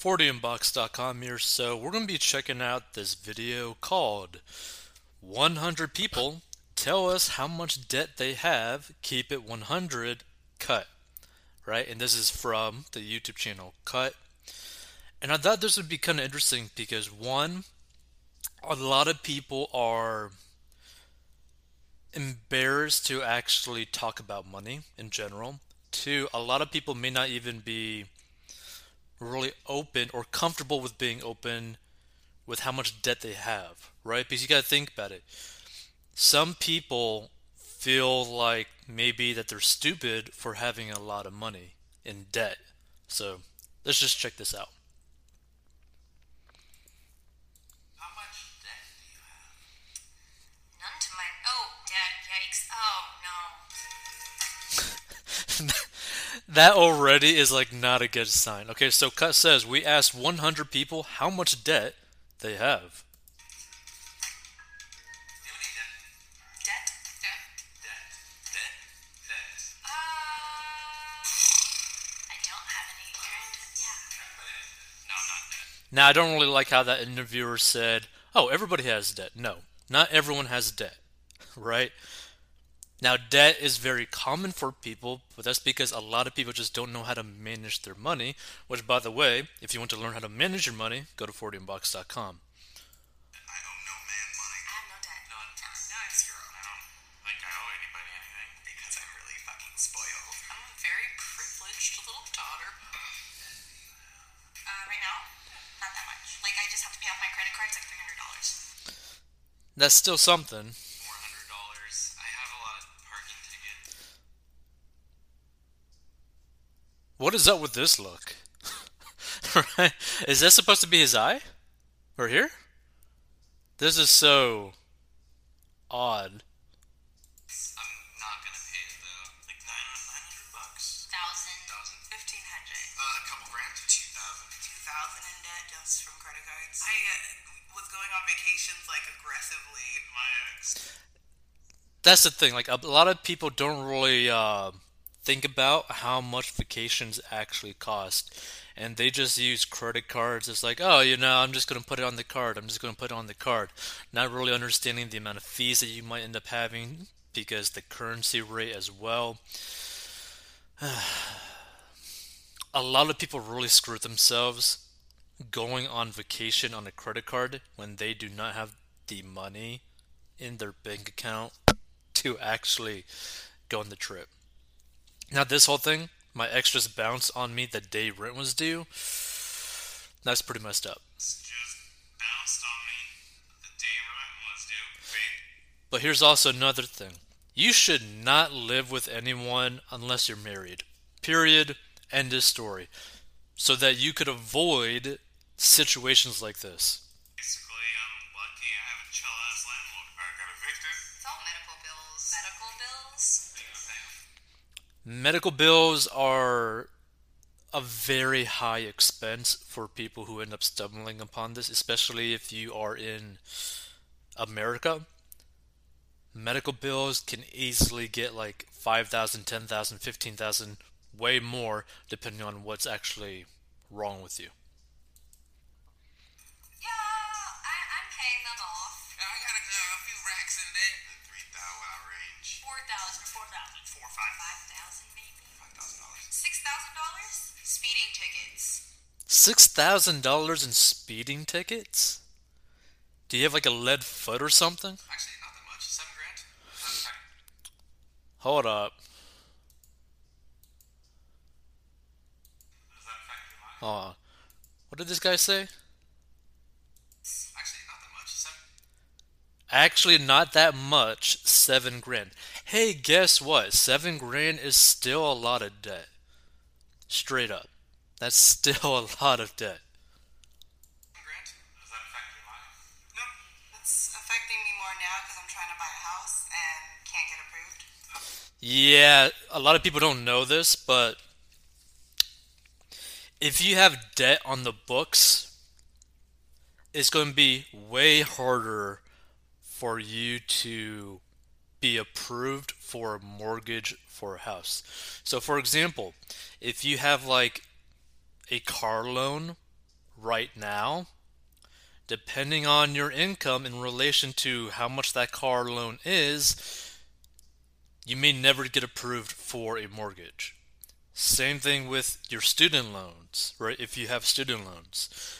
40inbox.com here. So we're going to be checking out this video called 100 People Tell Us How Much Debt They Have, Keep It 100, Cut. Right? And this is from the YouTube channel Cut. And I thought this would be kind of interesting because one, a lot of people are embarrassed to actually talk about money in general. Two, a lot of people may not even be really open or comfortable with being open with how much debt they have, right? Because you got to think about it. Some people feel like maybe that they're stupid for having a lot of money in debt. So let's just check this out. How much debt do you have? None to my. Oh, Dad, yikes. Oh, no. that already is like not a good sign. Okay, so Cut says we asked 100 people how much debt they have. Now, I don't really like how that interviewer said, oh, everybody has debt. No, not everyone has debt, right? Now, debt is very common for people, but that's because a lot of people just don't know how to manage their money. Which, by the way, if you want to learn how to manage your money, go to 40inbox.com. I owe no What is up with this look? right? Is that supposed to be his eye? Or here? This is so odd. That's the thing. Like a lot of people don't really uh, think about how much vacations actually cost, and they just use credit cards. It's like, oh, you know, I'm just gonna put it on the card. I'm just gonna put it on the card, not really understanding the amount of fees that you might end up having because the currency rate as well. a lot of people really screw themselves going on vacation on a credit card when they do not have the money in their bank account to actually go on the trip. Now, this whole thing, my extras bounced on me the day rent was due. That's pretty messed up. Was due. But here's also another thing you should not live with anyone unless you're married. Period. End of story. So that you could avoid situations like this. Medical bills are a very high expense for people who end up stumbling upon this, especially if you are in America. Medical bills can easily get like 5,000, 10,000, 15,000, way more depending on what's actually wrong with you. $6,000? Speeding tickets. $6,000 in speeding tickets? Do you have like a lead foot or something? Actually, not that much. Seven grand. Hold up. does that affect your life? Hold on. What did this guy say? Actually, not that much. Seven. Actually, not that much. Seven grand. Hey, guess what? Seven grand is still a lot of debt. Straight up. That's still a lot of debt. Seven grand. Does that affect your life? No. It's affecting me more now because I'm trying to buy a house and can't get approved. Yeah, a lot of people don't know this, but if you have debt on the books, it's going to be way harder for you to be approved for a mortgage for a house. So, for example, if you have like a car loan right now, depending on your income in relation to how much that car loan is, you may never get approved for a mortgage. Same thing with your student loans, right? If you have student loans,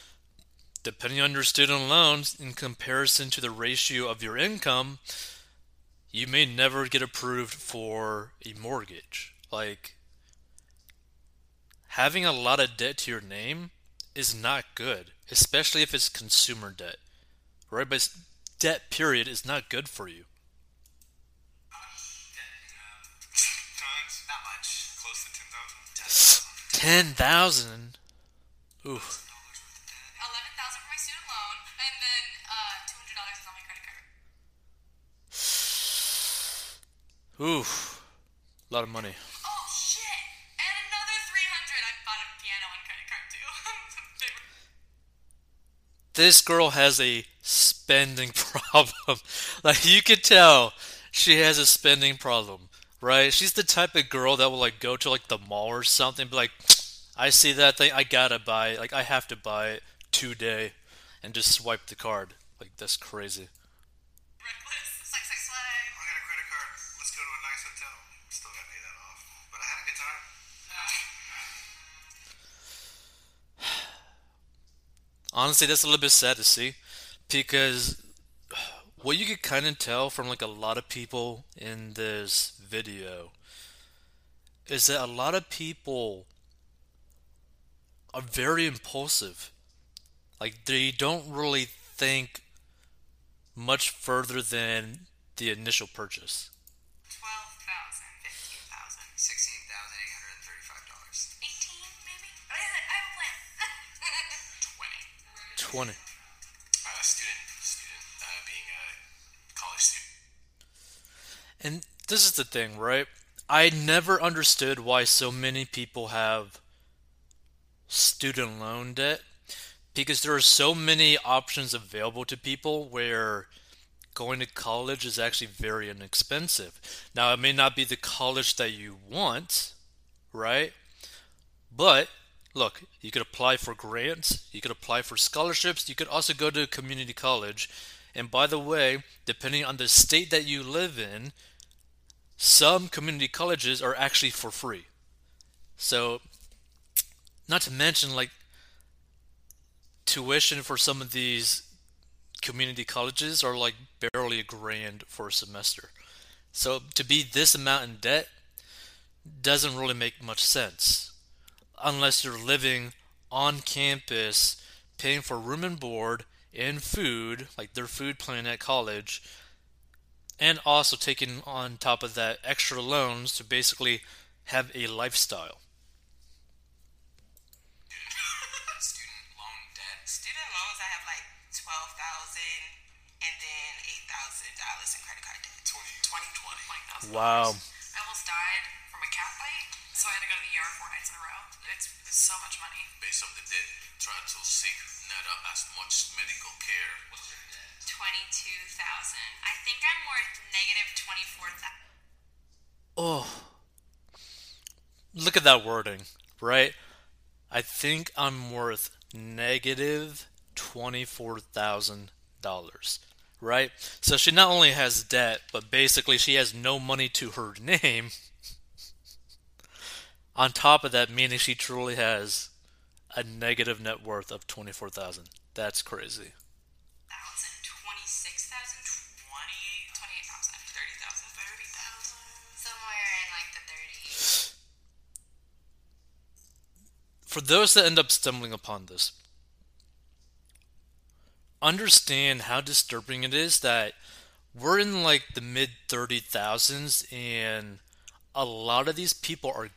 depending on your student loans in comparison to the ratio of your income, you may never get approved for a mortgage. Like, having a lot of debt to your name is not good, especially if it's consumer debt, right? But debt, period, is not good for you. Tons, not much. Close to ten thousand. Ten Ooh. A lot of money. Oh shit! And another three hundred. I bought a piano on credit card too. This girl has a spending problem. like you could tell she has a spending problem, right? She's the type of girl that will like go to like the mall or something, be like, I see that thing, I gotta buy it. Like I have to buy it today, and just swipe the card. Like that's crazy. reckless. Sex, sex, slay. I got a credit card. Let's go to a nice hotel. Still gotta pay that off. But I had a good time. Honestly, that's a little bit sad to see because what you could kind of tell from like a lot of people in this video is that a lot of people are very impulsive. Like they don't really think much further than the initial purchase. 20. Uh, student, student, uh, being a college student. And this is the thing, right? I never understood why so many people have student loan debt because there are so many options available to people where going to college is actually very inexpensive. Now, it may not be the college that you want, right? But look, you could apply for grants, you could apply for scholarships, you could also go to community college. And by the way, depending on the state that you live in, some community colleges are actually for free. So, not to mention, like, tuition for some of these community colleges are like barely a grand for a semester. So, to be this amount in debt doesn't really make much sense unless you're living on campus, paying for room and board and food, like their food plan at college, and also taking on top of that extra loans to basically have a lifestyle. Student loan debt. Student loans, I have like twelve thousand, and then eight thousand dollars in credit card debt. Twenty. Twenty, twenty. Wow. I almost died from a cat bite, so I had to go to the ER four nights in a row. It's, it's so much money. Based on the debt, try to seek not as much medical care. Twenty-two thousand. I think I'm worth negative twenty-four thousand. Oh. Look at that wording, right? I think I'm worth negative $24,000, right? So she not only has debt, but basically she has no money to her name. On top of that, meaning she truly has a negative net worth of 24,000. That's crazy. Twenty-six thousand. Twenty-eight. Twenty-eight thousand. Thirty thousand. Thirty thousand. Somewhere in like the thirties. for those that end up stumbling upon this, understand how disturbing it is that we're in like the mid 30,000s and a lot of these people are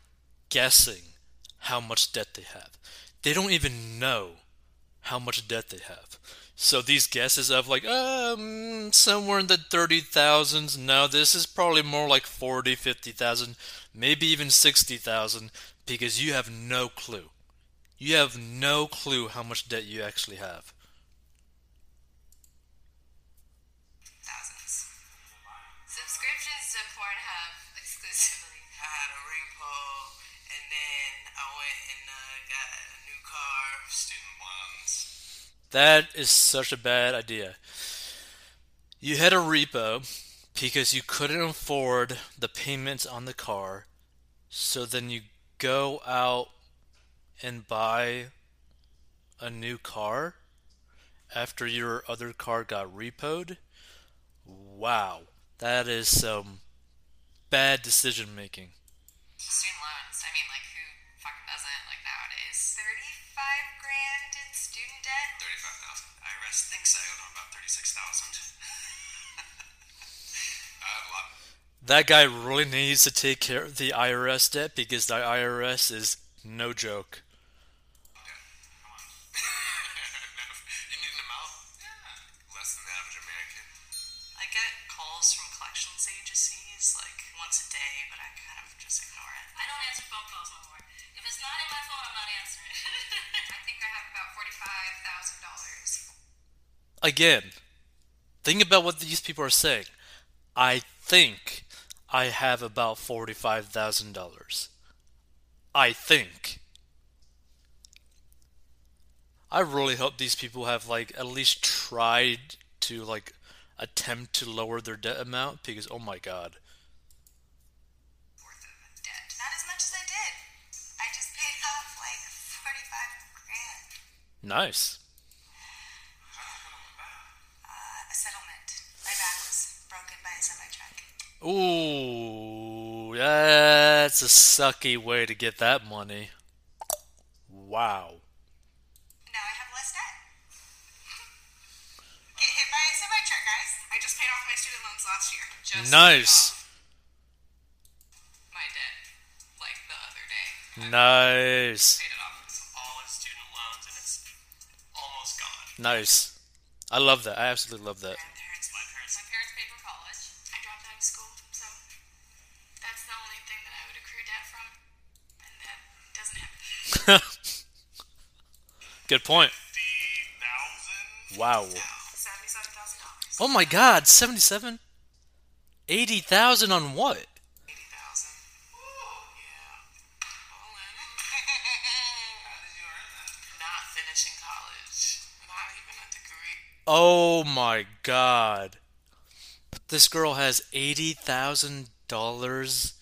guessing how much debt they have. They don't even know how much debt they have. So these guesses of like um somewhere in the 30,000s, no, this is probably more like 40, 50,000, maybe even 60,000 because you have no clue. You have no clue how much debt you actually have. That is such a bad idea. You had a repo because you couldn't afford the payments on the car, so then you go out and buy a new car after your other car got repoed. Wow, that is some bad decision making. Student loans. I mean, like, That guy really needs to take care of the IRS debt because the IRS is no joke. Okay, come on. you need an amount? Yeah. Less than the average American. I get calls from collections agencies like once a day, but I kind of just ignore it. I don't answer phone calls no more. If it's not in my phone, I'm not answering. I think I have about $45,000. Again, think about what these people are saying. I think I have about $45,000. I think. I really hope these people have like at least tried to like attempt to lower their debt amount because oh my god. Worth it in debt. Not as much as I did. I just paid off like 45 grand. Nice. Ooh, that's a sucky way to get that money. Wow. Now I have less debt. Get hit by a semi truck, guys. I just paid off my student loans last year. Just Nice. My debt, like the other day. Nice. Paid it off all its student loans and it's almost gone. Nice. I love that. I absolutely love that. Good point. Wow. Seventy-seven thousand dollars. Oh my god, 77? 80,000 on what? Eighty thousand. Yeah. All in. How did you earn that? Not finishing college. Not even a degree. Oh my god. This girl has $80,000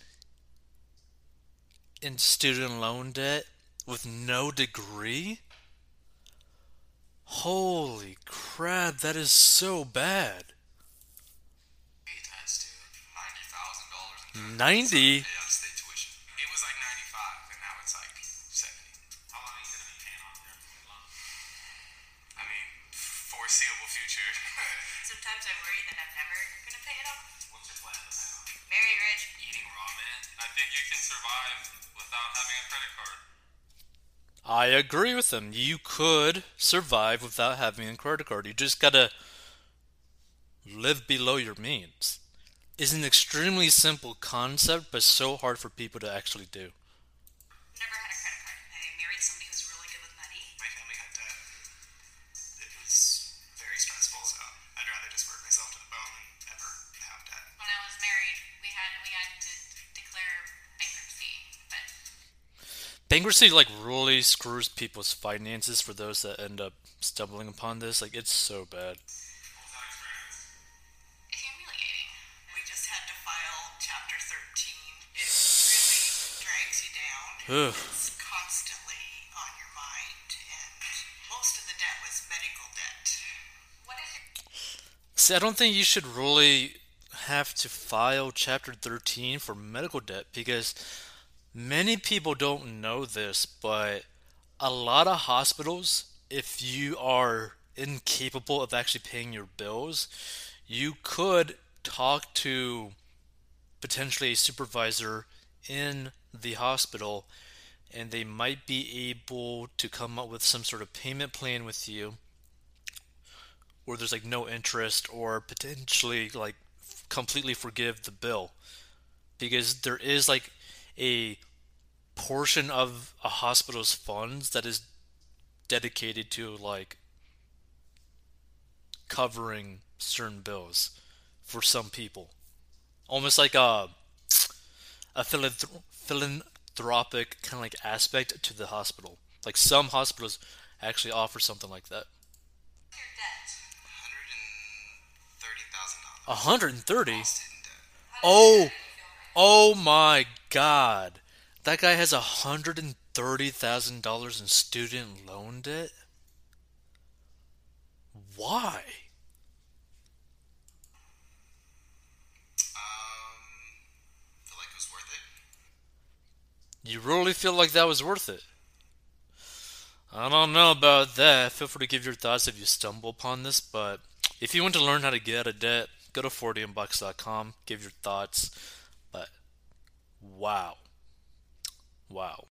in student loan debt with no degree? Holy crap, that is so bad. Eight times two. $90,000. 90? I agree with him. You could survive without having a credit card. You just gotta live below your means. It's an extremely simple concept, but so hard for people to actually do. Bankruptcy like really screws people's finances for those that end up stumbling upon this. Like it's so bad. What was that experience? humiliating. We just had to file Chapter 13. It really drags you down. Ugh. It's constantly on your mind, and most of the debt was medical debt. What is your See, I don't think you should really have to file Chapter 13 for medical debt because many people don't know this, but a lot of hospitals, if you are incapable of actually paying your bills, you could talk to potentially a supervisor in the hospital and they might be able to come up with some sort of payment plan with you where there's like no interest or potentially like completely forgive the bill. Because there is like a portion of a hospital's funds that is dedicated to like covering certain bills for some people. Almost like a a philanthropic kind of like aspect to the hospital. Like some hospitals actually offer something like that. $130,000 $130 oh! Oh my God. That guy has $130,000 in student loan debt? Why? Um, feel like it was worth it. You really feel like that was worth it? I don't know about that. Feel free to give your thoughts if you stumble upon this, but if you want to learn how to get out of debt, go to 40inbox.com, give your thoughts. Wow. Wow.